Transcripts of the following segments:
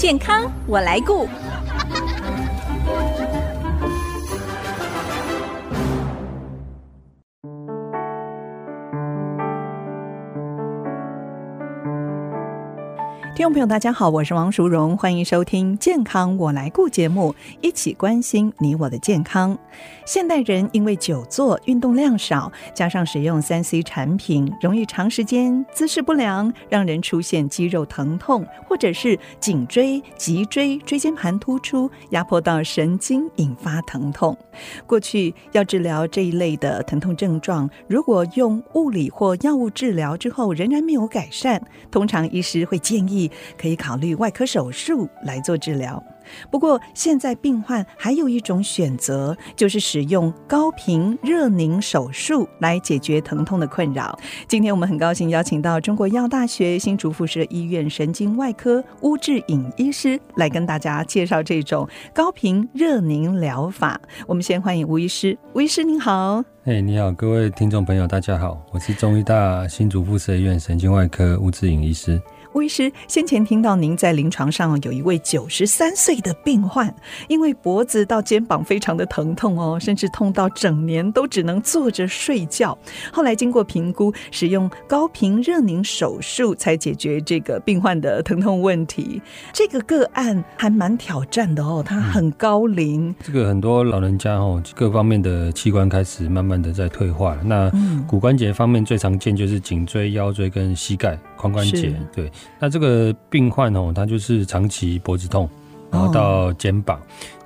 健康我来顾。听众朋友，大家好，我是王淑荣，欢迎收听《健康我来顾》节目，一起关心你我的健康。现代人因为久坐、运动量少，加上使用三 C 产品，容易长时间姿势不良，让人出现肌肉疼痛，或者是颈椎、脊椎、椎间盘突出，压迫到神经，引发疼痛。过去要治疗这一类的疼痛症状，如果用物理或药物治疗之后仍然没有改善，通常医师会建议。可以考虑外科手术来做治疗。不过，现在病患还有一种选择，就是使用高频热凝手术来解决疼痛的困扰。今天我们很高兴邀请到中国药大学新竹附设医院神经外科巫志颖医师来跟大家介绍这种高频热凝疗法。我们先欢迎吴医师，吴医师您好。哎，你好，各位听众朋友，大家好，我是中医大新竹附设医院神经外科巫志颖医师。巫医师，先前听到您在临床上有一位九十三岁的病患，因为脖子到肩膀非常的疼痛哦，甚至痛到整年都只能坐着睡觉。后来经过评估，使用高频热凝手术才解决这个病患的疼痛问题。这个个案还蛮挑战的哦，他很高龄。嗯，这个很多老人家哦，各方面的器官开始慢慢的在退化。那骨关节方面最常见就是颈椎、腰椎跟膝盖。髋关节，对，那这个病患哦，他就是长期脖子痛，然后到肩膀。哦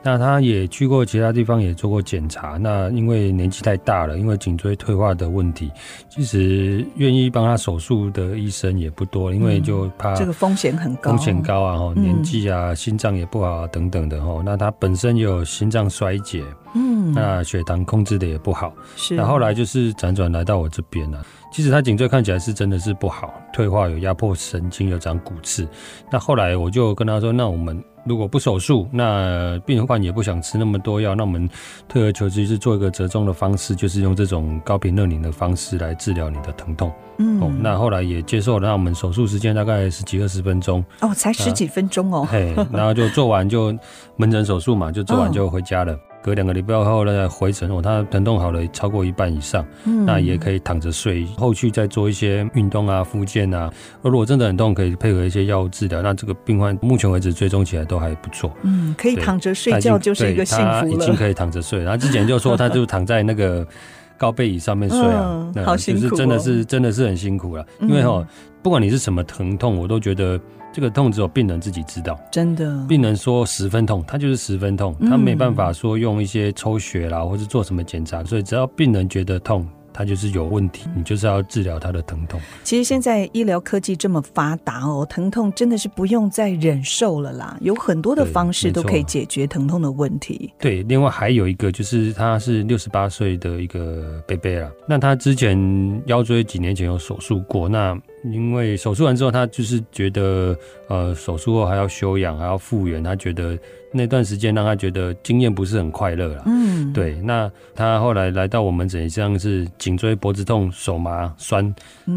那他也去过其他地方，也做过检查。那因为年纪太大了，因为颈椎退化的问题，其实愿意帮他手术的医生也不多，因为就怕这个风险很高，风险高啊！哈，年纪啊，心脏也不好啊，等等的哈。那他本身也有心脏衰竭，嗯，那血糖控制的也不好。是，那后来就是辗转来到我这边了。其实他颈椎看起来是真的是不好，退化有压迫神经，有长骨刺。那后来我就跟他说，那我们。如果不手术，那病患也不想吃那么多药，那我们退而求之是做一个折中的方式，就是用这种高频热凝的方式来治疗你的疼痛。嗯，哦，那后来也接受了，那我们手术时间大概十几二十分钟。哦，才十几分钟哦。嘿，然后就做完就门诊手术嘛，就做完就回家了。哦隔两个礼拜后呢，回诊哦，他疼痛好了超过一半以上，嗯，那也可以躺着睡，后续再做一些运动啊、复健啊。如果真的很痛，可以配合一些药物治疗。那这个病患目前为止追踪起来都还不错，嗯，可以躺着睡觉就是一个幸福了。已经可以躺着睡，然后之前就说他就躺在那个高背椅上面睡啊，嗯、好辛苦、哦，就是真的是真的是很辛苦了，因为哈，不管你是什么疼痛，我都觉得。这个痛只有病人自己知道，真的。病人说十分痛，他就是十分痛，他没办法说用一些抽血啦，或是做什么检查，所以只要病人觉得痛。他就是有问题，你就是要治疗他的疼痛。其实现在医疗科技这么发达哦，疼痛真的是不用再忍受了啦，有很多的方式都可以解决疼痛的问题。对，另外还有一个就是他是六十八岁的一个贝贝啦，那他之前腰椎几年前有手术过，那因为手术完之后，他就是觉得呃手术后还要休养，还要复原，他觉得。那段时间让他觉得经验不是很快乐了。嗯，对。那他后来来到我们诊，像是颈椎、脖子痛、手麻、酸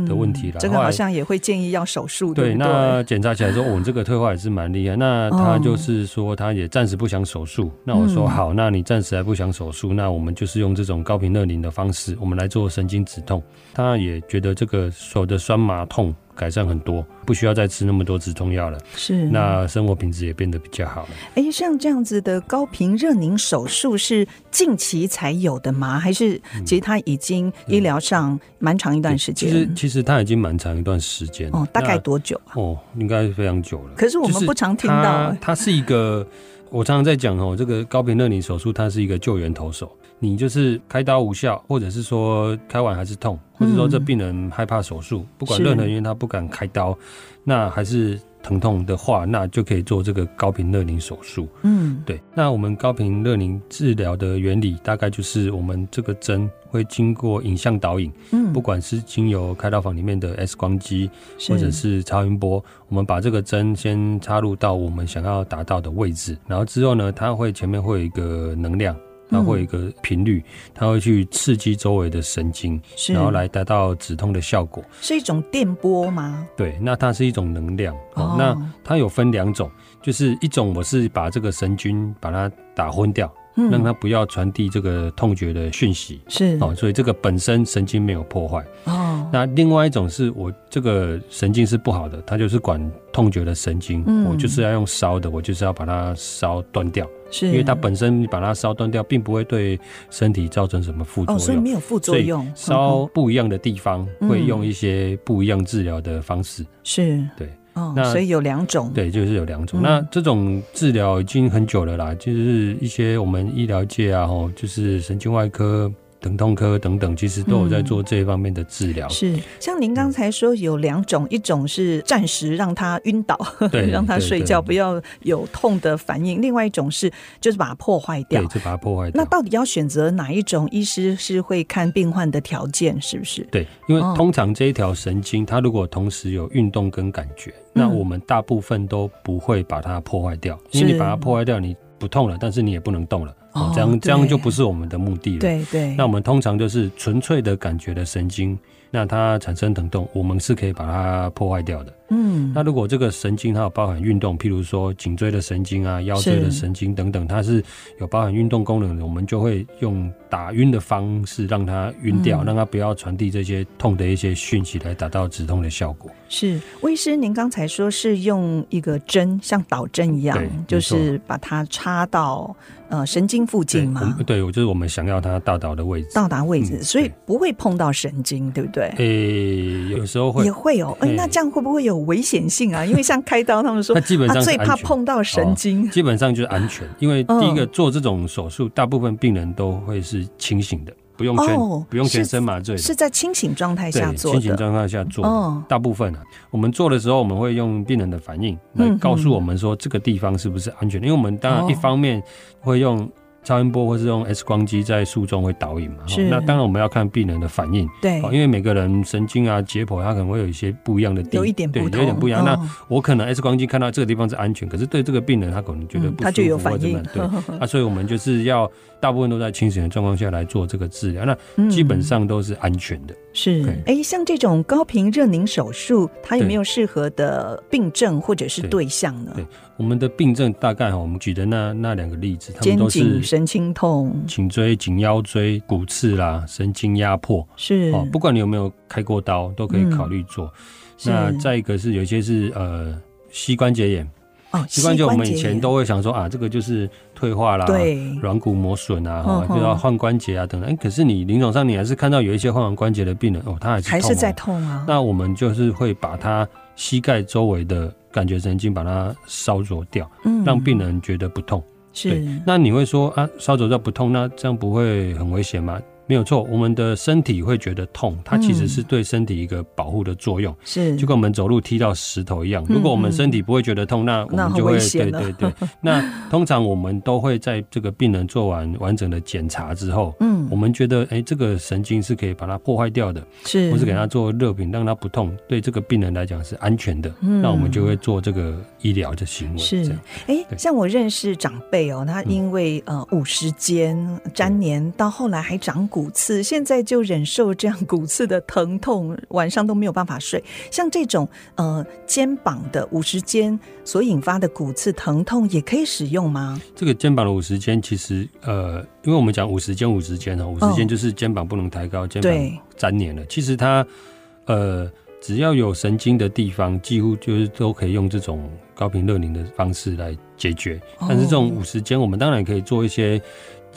的问题了。这个好像也会建议要手术。对，那检查起来说，我们这个退化也是蛮厉害。那他就是说，他也暂时不想手术。那我说好，那你暂时还不想手术，那我们就是用这种高频热凝的方式，我们来做神经止痛。他也觉得这个手的酸麻痛。改善很多，不需要再吃那么多止痛药了。是，那生活品质也变得比较好了。哎、欸，像这样子的高频热凝手术是近期才有的吗？还是其实它已经医疗上蛮长一段时间？其实其实它已经蛮长一段时间。哦，大概多久啊？哦，应该是非常久了。可是我们不常听到、欸。它是一个，我常常在讲哦，这个高频热凝手术它是一个救援投手。你就是开刀无效，或者是说开完还是痛，或者说这病人害怕手术，不管任何原因他不敢开刀，那还是疼痛的话，那就可以做这个高频热凝手术。嗯，对。那我们高频热凝治疗的原理大概就是，我们这个针会经过影像导引，嗯，不管是经由开刀房里面的 X 光机，或者是超音波，我们把这个针先插入到我们想要达到的位置，然后之后呢，它会前面会有一个能量。它会有一个频率，它会去刺激周围的神经，然后来达到止痛的效果。是一种电波吗？对，那它是一种能量。哦，那它有分两种，就是一种我是把这个神经把它打昏掉。让它不要传递这个痛觉的讯息，是。哦，所以这个本身神经没有破坏。哦。那另外一种是我这个神经是不好的，它就是管痛觉的神经，嗯，我就是要用烧的，我就是要把它烧断掉，是。因为它本身你把它烧断掉，并不会对身体造成什么副作用，哦，所以没有副作用。烧不一样的地方会用一些不一样治疗的方式，是。对。哦，那所以有两种，对，就是有两种。嗯、那这种治疗已经很久了啦，就是一些我们医疗界啊，吼，就是神经外科。疼痛科等等，其实都有在做这一方面的治疗。是，像您刚才说有两种，一种是暂时让他晕倒，对，让他睡觉，不要有痛的反应；另外一种是就是把它破坏掉，对，就把它破坏掉。那到底要选择哪一种？医师是会看病患的条件，是不是？对，因为通常这一条神经，它如果同时有运动跟感觉，那我们大部分都不会把它破坏掉，因为你把它破坏掉，你不痛了，但是你也不能动了。哦，这样这样就不是我们的目的了。对对，那我们通常就是纯粹的感觉的神经，那它产生疼痛，我们是可以把它破坏掉的。嗯，那如果这个神经它有包含运动，譬如说颈椎的神经啊、腰椎的神经等等，它是有包含运动功能的，我们就会用打晕的方式让它晕掉，嗯、让它不要传递这些痛的一些讯息，来达到止痛的效果。是，魏医师，您刚才说是用一个针，像导针一样，就是把它插到呃神经附近吗？对，我就是我们想要它到达的位置，到达位置，嗯、所以不会碰到神经，对不对？诶、欸，有时候会，也会哦。哎、欸，那这样会不会有？危险性啊，因为像开刀，他们说他基本上最怕碰到神经，基本上就是安全。因为第一个做这种手术，大部分病人都会是清醒的，不用全不用全身麻醉，是在清醒状态下做，清醒状态下做。大部分啊，我们做的时候，我们会用病人的反应来告诉我们说这个地方是不是安全。因为我们当然一方面会用。超音波或是用 X 光机在术中会导引嘛？是。那当然我们要看病人的反应。对。因为每个人神经啊、解剖，它可能会有一些不一样的地方。有一点不同。对，有一点不一样。那我可能 X 光机看到这个地方是安全，可是对这个病人他可能觉得不舒服，他就有反应。对。啊，所以我们就是要大部分都在清醒的状况下来做这个治疗，那基本上都是安全的。是。哎，像这种高频热凝手术，它有没有适合的病症或者是对象呢？对。我们的病症大概哈，我们举的那那两个例子，他们都是神经痛、颈椎、颈腰椎骨刺啦，神经压迫是哦。不管你有没有开过刀，都可以考虑做。嗯、那再一个是有一些是呃膝关节炎哦，膝关节我们以前都会想说啊，这个就是退化啦，对，软骨磨损啊，哈，就要换关节啊等等。哎，可是你临床上你还是看到有一些换完关节的病人哦，他还是还是在痛啊。那我们就是会把他膝盖周围的。感觉神经把它烧灼掉，嗯，让病人觉得不痛。是，那你会说啊，烧灼掉不痛，那这样不会很危险吗？没有错，我们的身体会觉得痛，它其实是对身体一个保护的作用，是、嗯、就跟我们走路踢到石头一样。如果我们身体不会觉得痛，那我们就会对对对。那通常我们都会在这个病人做完完整的检查之后，嗯，我们觉得哎，这个神经是可以把它破坏掉的，是，或是给他做热品让他不痛，对这个病人来讲是安全的，嗯，那我们就会做这个医疗的行为。是，哎，像我认识长辈哦，他因为呃五十肩粘连，到后来还长骨。骨刺，现在就忍受这样骨刺的疼痛，晚上都没有办法睡。像这种呃肩膀的五十肩所引发的骨刺疼痛，也可以使用吗？这个肩膀的五十肩，其实呃，因为我们讲五十肩五十肩哦，五十肩就是肩膀不能抬高，哦、肩膀粘黏了。其实它呃，只要有神经的地方，几乎就是都可以用这种高频热凝的方式来解决。但是这种五十肩，我们当然可以做一些。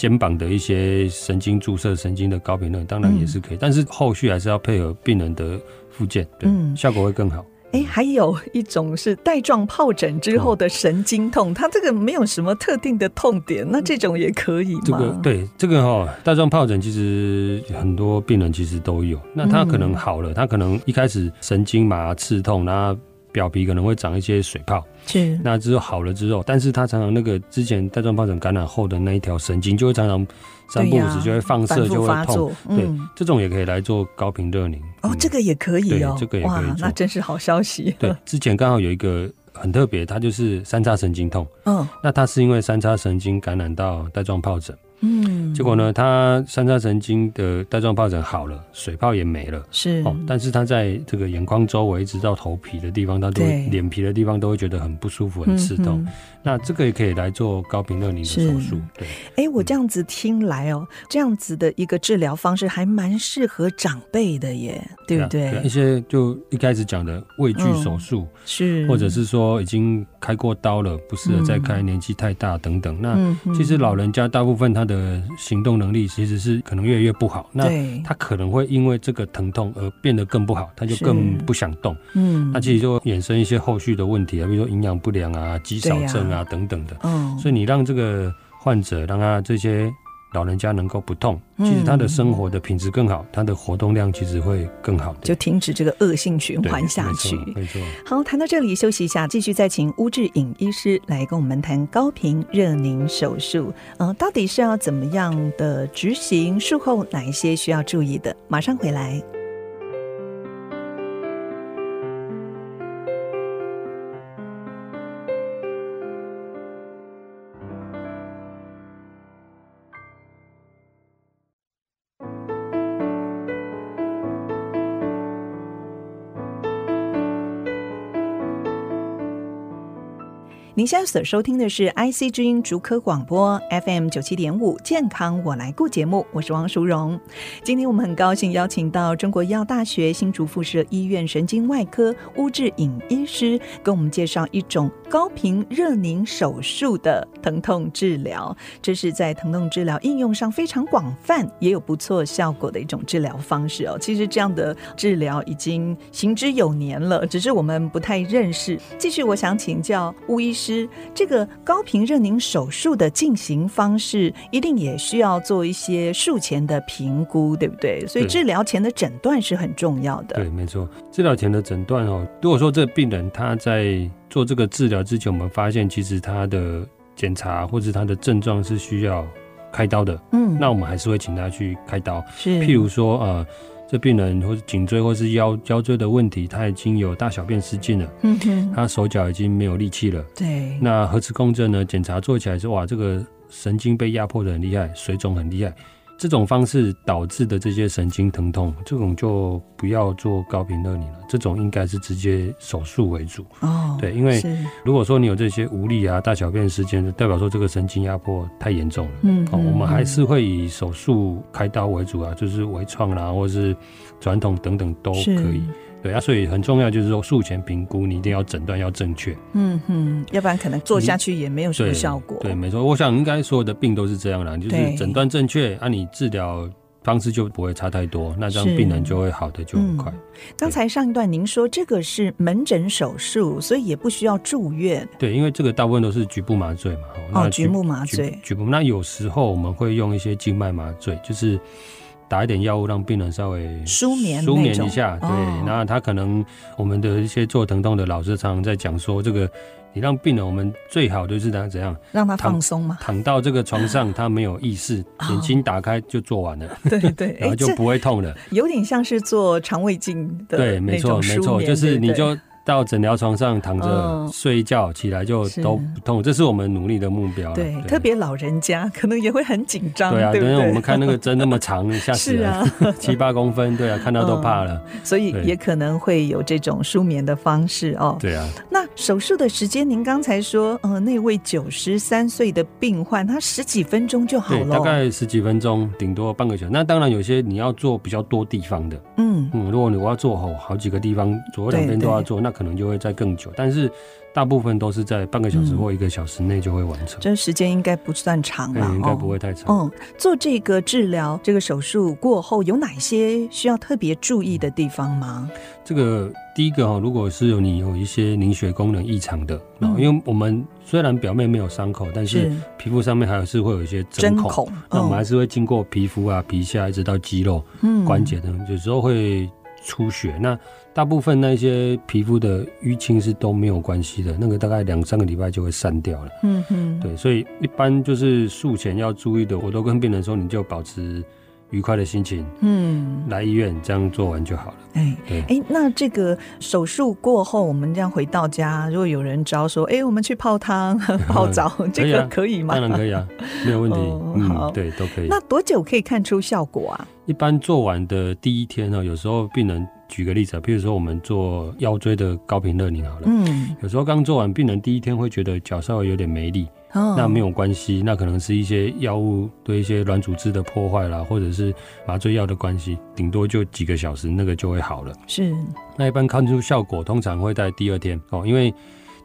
肩膀的一些神经注射神经的高频率当然也是可以，嗯、但是后续还是要配合病人的复健，对，嗯、效果会更好。哎、欸，还有一种是带状疱疹之后的神经痛，哦、它这个没有什么特定的痛点，那这种也可以吗？这个对，这个哈、哦，带状疱疹其实很多病人其实都有，那他可能好了，他、嗯、可能一开始神经麻刺痛，然后表皮可能会长一些水泡。是，那之后好了之后，但是它常常那个之前带状疱疹感染后的那一条神经就会常常三不五时就会放射，就会痛。对，这种也可以来做高频热凝。哦，这个也可以哦，这个也可以做，那真是好消息。对，之前刚好有一个很特别，它就是三叉神经痛。嗯，那它是因为三叉神经感染到带状疱疹。嗯，结果呢，他三叉神经的带状疱疹好了，水泡也没了，是。哦，但是他在这个眼眶周围一直到头皮的地方，他都脸皮的地方都会觉得很不舒服、很刺痛。嗯。那这个也可以来做高频热凝的手术，对。哎，我这样子听来哦，这样子的一个治疗方式还蛮适合长辈的耶，对不对？一些就一开始讲的畏惧手术，嗯，是，或者是说已经开过刀了，不适合再开，年纪太大等等。嗯，那其实老人家大部分他的行动能力其实是可能越来越不好，那他可能会因为这个疼痛而变得更不好，他就更不想动。嗯，那其实就衍生一些后续的问题啊，比如说营养不良啊、肌少症。啊，等等的，嗯，所以你让这个患者，让他这些老人家能够不痛，其实他的生活的品质更好，他的活动量其实会更好，就停止这个恶性循环下去。没错。好，谈到这里休息一下，继续再请巫志颖医师来跟我们谈高频热凝手术。嗯、呃，到底是要怎么样的执行？术后哪一些需要注意的？马上回来。您现在所收听的是 IC 之音竹科广播 FM 九七点五健康我来顾节目，我是王淑荣。今天我们很高兴邀请到中国医药大学新竹附设医院神经外科巫志颖医师，跟我们介绍一种高频热凝手术的疼痛治疗。这是在疼痛治疗应用上非常广泛，也有不错效果的一种治疗方式哦。其实这样的治疗已经行之有年了，只是我们不太认识。继续，我想请教巫医师师。这个高频热凝手术的进行方式，一定也需要做一些术前的评估，对不对？所以治疗前的诊断是很重要的。对，没错。治疗前的诊断哦，如果说这个病人他在做这个治疗之前，我们发现其实他的检查或者他的症状是需要开刀的，嗯，那我们还是会请他去开刀。是，譬如说呃。这病人或是颈椎或是腰腰椎的问题，他已经有大小便失禁了，嗯哼，他手脚已经没有力气了，对。那核磁共振呢？检查做起来是哇，这个神经被压迫的很厉害，水肿很厉害。这种方式导致的这些神经疼痛，这种就不要做高频热凝了。这种应该是直接手术为主。哦，对，因为如果说你有这些无力啊、大小便时间，代表说这个神经压迫太严重了。嗯，哦，我们还是会以手术开刀为主啊，就是微创啦，或者是传统等等都可以。对啊，所以很重要，就是说术前评估，你一定要诊断要正确。嗯哼，要不然可能做下去也没有什么效果。对，对，没错。我想应该所有的病都是这样啦，就是诊断正确，啊，你治疗方式就不会差太多，那这样病人就会好的就很快。刚、嗯、才上一段您说这个是门诊手术，所以也不需要住院。对，因为这个大部分都是局部麻醉嘛。哦，局部麻醉。局部。那有时候我们会用一些静脉麻醉，就是。打一点药物让病人稍微舒眠舒眠一下，对，那、哦、他可能我们的一些做疼痛的老师常常在讲说，这个你让病人，我们最好就是怎样怎样让他放松嘛，躺到这个床上 他没有意识，哦、眼睛打开就做完了，对 对，然后就不会痛了，有点像是做肠胃镜的，对，没错没错，就是你就。到诊疗床上躺着睡一觉，起来就都不痛，这是我们努力的目标。对，特别老人家可能也会很紧张。对啊，因为我们看那个针那么长，吓死人，七八公分，对啊，看到都怕了。所以也可能会有这种舒眠的方式哦。对啊。那手术的时间，您刚才说，呃，那位九十三岁的病患，他十几分钟就好了，大概十几分钟，顶多半个小时。那当然有些你要做比较多地方的，嗯嗯，如果你我要做好好几个地方，左右两边都要做，那可能就会再更久。但是大部分都是在半个小时或一个小时内就会完成，嗯、这时间应该不算长了，应该不会太长。嗯，做这个治疗，这个手术过后有哪些需要特别注意的地方吗？这个第一个哈，如果是有你有一些凝血功能异常的，然后因为我们虽然表面没有伤口，但是皮肤上面还是会有一些针孔，那我们还是会经过皮肤啊、皮下一直到肌肉、关节等，有时候会出血。那大部分那些皮肤的淤青是都没有关系的，那个大概两三个礼拜就会散掉了。嗯哼，对，所以一般就是术前要注意的，我都跟病人说，你就保持愉快的心情，嗯，来医院这样做完就好了。哎，对，哎，那这个手术过后，我们这样回到家，如果有人招说，哎，我们去泡汤、泡澡，这个可以吗？当然可以啊，没有问题。嗯，对，都可以。那多久可以看出效果啊？一般做完的第一天呢，有时候病人举个例子啊，比如说我们做腰椎的高频热凝好了，嗯，有时候刚做完，病人第一天会觉得脚稍微有点没力。Oh. 那没有关系，那可能是一些药物对一些软组织的破坏啦，或者是麻醉药的关系，顶多就几个小时，那个就会好了。是，那一般看出效果通常会在第二天哦，因为。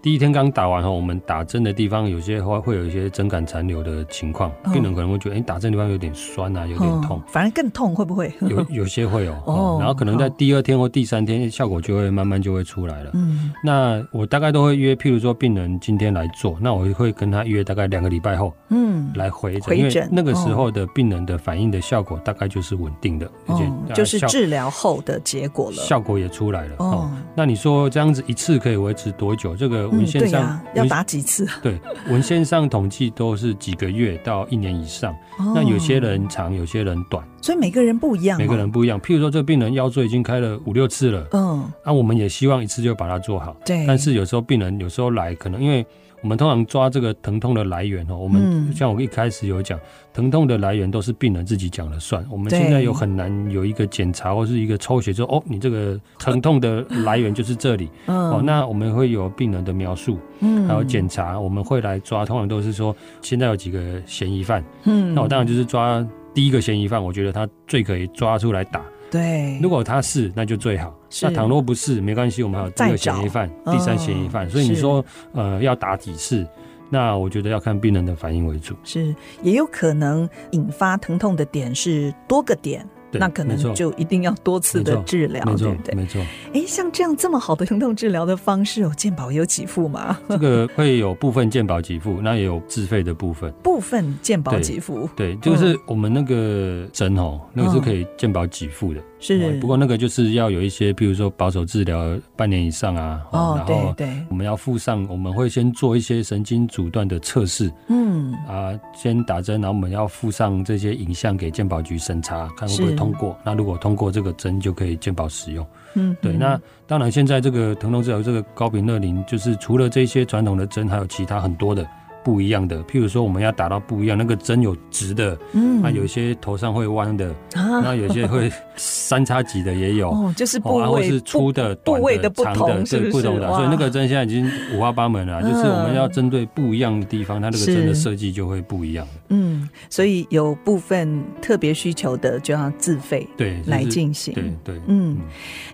第一天刚打完后，我们打针的地方有些会会有一些针感残留的情况，病人可能会觉得，哎，打针的地方有点酸啊，有点痛，反而更痛，会不会？有有些会有 哦，然后可能在第二天或第三天，效果就会慢慢就会出来了。嗯，那我大概都会约，譬如说病人今天来做，那我会跟他约大概两个礼拜后，嗯，来回诊，因为那个时候的病人的反应的效果大概就是稳定的，而且就是治疗后的结果了，效果也出来了。哦，那你说这样子一次可以维持多久？这个。文献上、嗯啊、要打几次？对，文献上统计都是几个月到一年以上。哦、那有些人长，有些人短，所以每个人不一样。每个人不一样。譬如说，这个病人腰椎已经开了五六次了，嗯，那、啊、我们也希望一次就把它做好。对。但是有时候病人有时候来，可能因为。我们通常抓这个疼痛的来源哦，我们像我一开始有讲，疼痛的来源都是病人自己讲了算。我们现在有很难有一个检查或是一个抽血说哦，你这个疼痛的来源就是这里。哦，那我们会有病人的描述，嗯，还有检查，我们会来抓。通常都是说现在有几个嫌疑犯，嗯，那我当然就是抓第一个嫌疑犯，我觉得他最可以抓出来打。对，如果他是，那就最好。那倘若不是，没关系，我们还有第二嫌疑犯、第三嫌疑犯。所以你说，呃，要打几次？那我觉得要看病人的反应为主。是，也有可能引发疼痛的点是多个点。那可能就一定要多次的治疗，对不对？没错。哎，像这样这么好的疼痛治疗的方式，有健保有给付吗？这个会有部分健保给付，那也有自费的部分。部分健保给付，对，就是我们那个针哦，那个是可以健保给付的。是，不过那个就是要有一些，比如说保守治疗半年以上啊。哦，然后对，我们要附上，我们会先做一些神经阻断的测试。嗯啊，先打针，然后我们要附上这些影像给健保局审查，看会不会通。通过，那如果通过这个针就可以健保使用。嗯，对。那当然，现在这个疼痛治疗这个高频热灵，就是除了这些传统的针，还有其他很多的。不一样的，譬如说我们要打到不一样，那个针有直的，嗯，那有些头上会弯的，啊，那有些会三叉戟的也有，哦，就是部位，然后是粗的、短的、长的，对，不同的，所以那个针现在已经五花八门了，就是我们要针对不一样的地方，它那个针的设计就会不一样。嗯，所以有部分特别需求的就要自费对来进行，对对，嗯，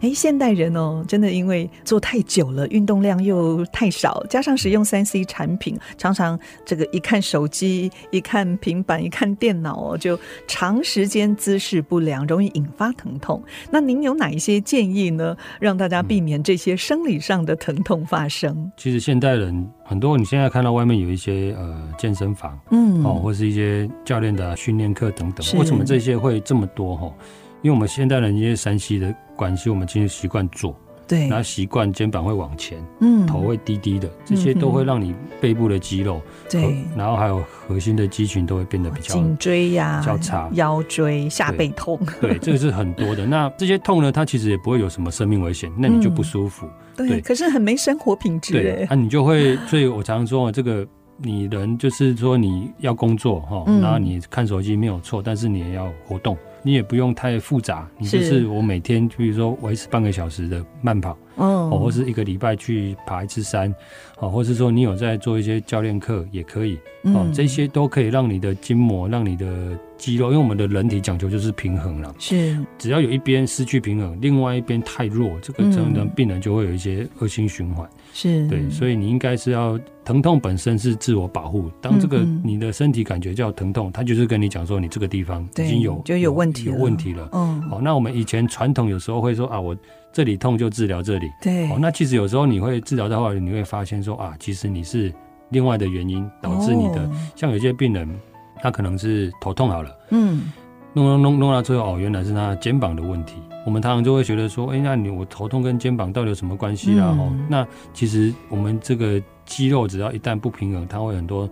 哎，现代人哦，真的因为做太久了，运动量又太少，加上使用三 C 产品，常常。这个一看手机，一看平板，一看电脑哦，就长时间姿势不良，容易引发疼痛。那您有哪一些建议呢？让大家避免这些生理上的疼痛发生？嗯、其实现代人很多，你现在看到外面有一些呃健身房，嗯，哦，或是一些教练的训练课等等，为什么这些会这么多？哈，因为我们现代人因为山西的关系，我们其实习惯做。对，然后习惯肩膀会往前，嗯，头会低低的，这些都会让你背部的肌肉，对，然后还有核心的肌群都会变得比较颈椎呀、比较差，腰椎、下背痛，对，这个是很多的。那这些痛呢，它其实也不会有什么生命危险，那你就不舒服，对，可是很没生活品质，对，那你就会，所以我常常说，这个你人就是说你要工作哈，然后你看手机没有错，但是你也要活动。你也不用太复杂，你就是我每天，比如说维持半个小时的慢跑，哦，或是一个礼拜去爬一次山，哦，或是说你有在做一些教练课也可以，哦，这些都可以让你的筋膜，让你的肌肉，因为我们的人体讲究就是平衡了，是，只要有一边失去平衡，另外一边太弱，这个真的病人就会有一些恶性循环。是。对，所以你应该是要疼痛本身是自我保护。当这个你的身体感觉叫疼痛，它就是跟你讲说你这个地方已经有就有问题有问题了。嗯，好，那我们以前传统有时候会说啊，我这里痛就治疗这里。对，哦，那其实有时候你会治疗的话，你会发现说啊，其实你是另外的原因导致你的。像有些病人，他可能是头痛好了，嗯，弄弄弄弄到最后哦，原来是他肩膀的问题。我们常常就会觉得说，哎，那你我头痛跟肩膀到底有什么关系啊？哦、嗯，那其实我们这个肌肉只要一旦不平衡，它会很多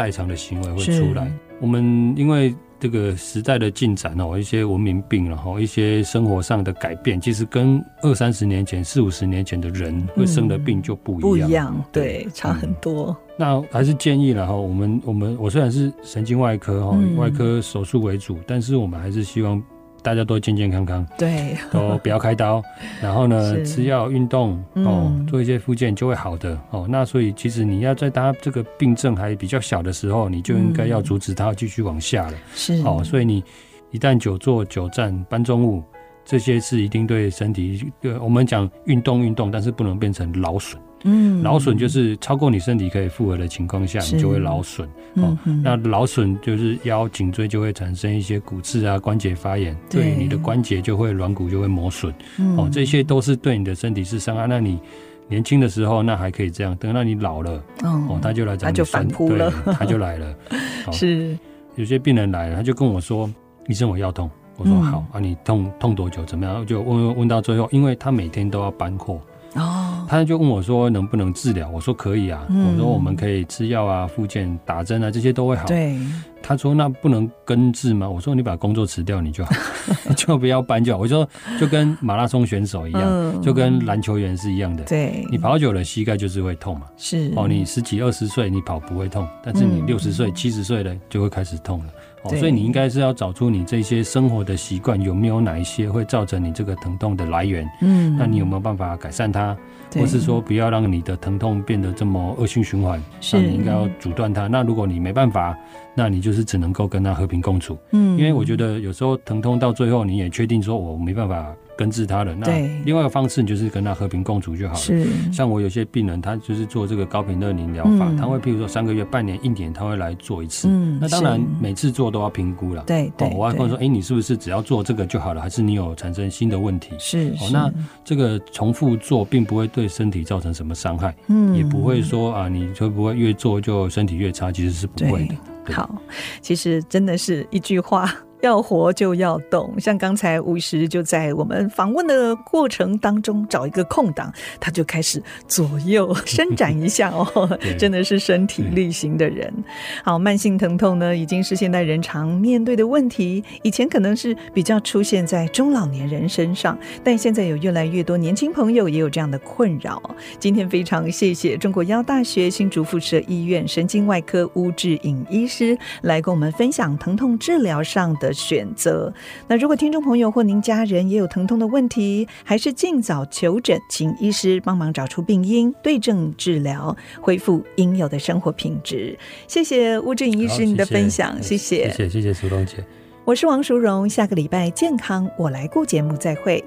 代偿的行为会出来。我们因为这个时代的进展哦，一些文明病，然后一些生活上的改变，其实跟二三十年前、四五十年前的人会生的病就不一样，不一样，对，差很多。嗯、那还是建议了哈，我们我们我虽然是神经外科哈，外科手术为主，但是我们还是希望。大家都健健康康，对，都不要开刀，然后呢，吃药、运动哦，做一些复健就会好的哦。那所以其实你要在他这个病症还比较小的时候，你就应该要阻止他继续往下了。是哦，所以你一旦久坐、久站、搬重物，这些是一定对身体。我们讲运动运动，但是不能变成劳损。嗯，劳损就是超过你身体可以负荷的情况下，你就会劳损。哦，那劳损就是腰颈椎就会产生一些骨刺啊，关节发炎，对你的关节就会软骨就会磨损。哦，这些都是对你的身体是伤害。那你年轻的时候那还可以这样，等到你老了，哦，他就来找你，他就反扑了，他就来了。是，有些病人来了，他就跟我说：“医生，我腰痛。”我说：“好啊，你痛痛多久？怎么样？”就问问到最后，因为他每天都要搬货。哦，他就问我说能不能治疗？我说可以啊。嗯、我说我们可以吃药啊、复健、打针啊，这些都会好。对。他说那不能根治吗？我说你把工作辞掉你就好，就不要搬就好。我说就跟马拉松选手一样，嗯、就跟篮球员是一样的。对。你跑久了膝盖就是会痛嘛。是。哦，你十几二十岁你跑不会痛，但是你六十岁、七十岁了就会开始痛了。哦，所以你应该是要找出你这些生活的习惯有没有哪一些会造成你这个疼痛的来源。嗯，那你有没有办法改善它，或是说不要让你的疼痛变得这么恶性循环？那你应该要阻断它。那如果你没办法，那你就是只能够跟它和平共处。嗯，因为我觉得有时候疼痛到最后你也确定说我没办法。根治他的那另外一个方式，你就是跟他和平共处就好了。是，像我有些病人，他就是做这个高频热凝疗法，他会譬如说三个月、半年、一年，他会来做一次。嗯，那当然每次做都要评估了。对对，我还会说，哎，你是不是只要做这个就好了，还是你有产生新的问题？是，哦，那这个重复做并不会对身体造成什么伤害，嗯，也不会说啊，你会不会越做就身体越差？其实是不会的。好，其实真的是一句话。要活就要动，像刚才吴医师就在我们访问的过程当中找一个空档，他就开始左右伸展一下哦，真的是身体力行的人。好，慢性疼痛呢，已经是现代人常面对的问题。以前可能是比较出现在中老年人身上，但现在有越来越多年轻朋友也有这样的困扰。今天非常谢谢中国医药大学新竹附设医院神经外科吴志颖医师来跟我们分享疼痛治疗上的选择。那如果听众朋友或您家人也有疼痛的问题，还是尽早求诊，请医师帮忙找出病因，对症治疗，恢复应有的生活品质。谢谢吴志颖医师你的分享，谢谢，谢谢谢谢苏东姐，我是王淑荣，下个礼拜健康我来顾节目再会。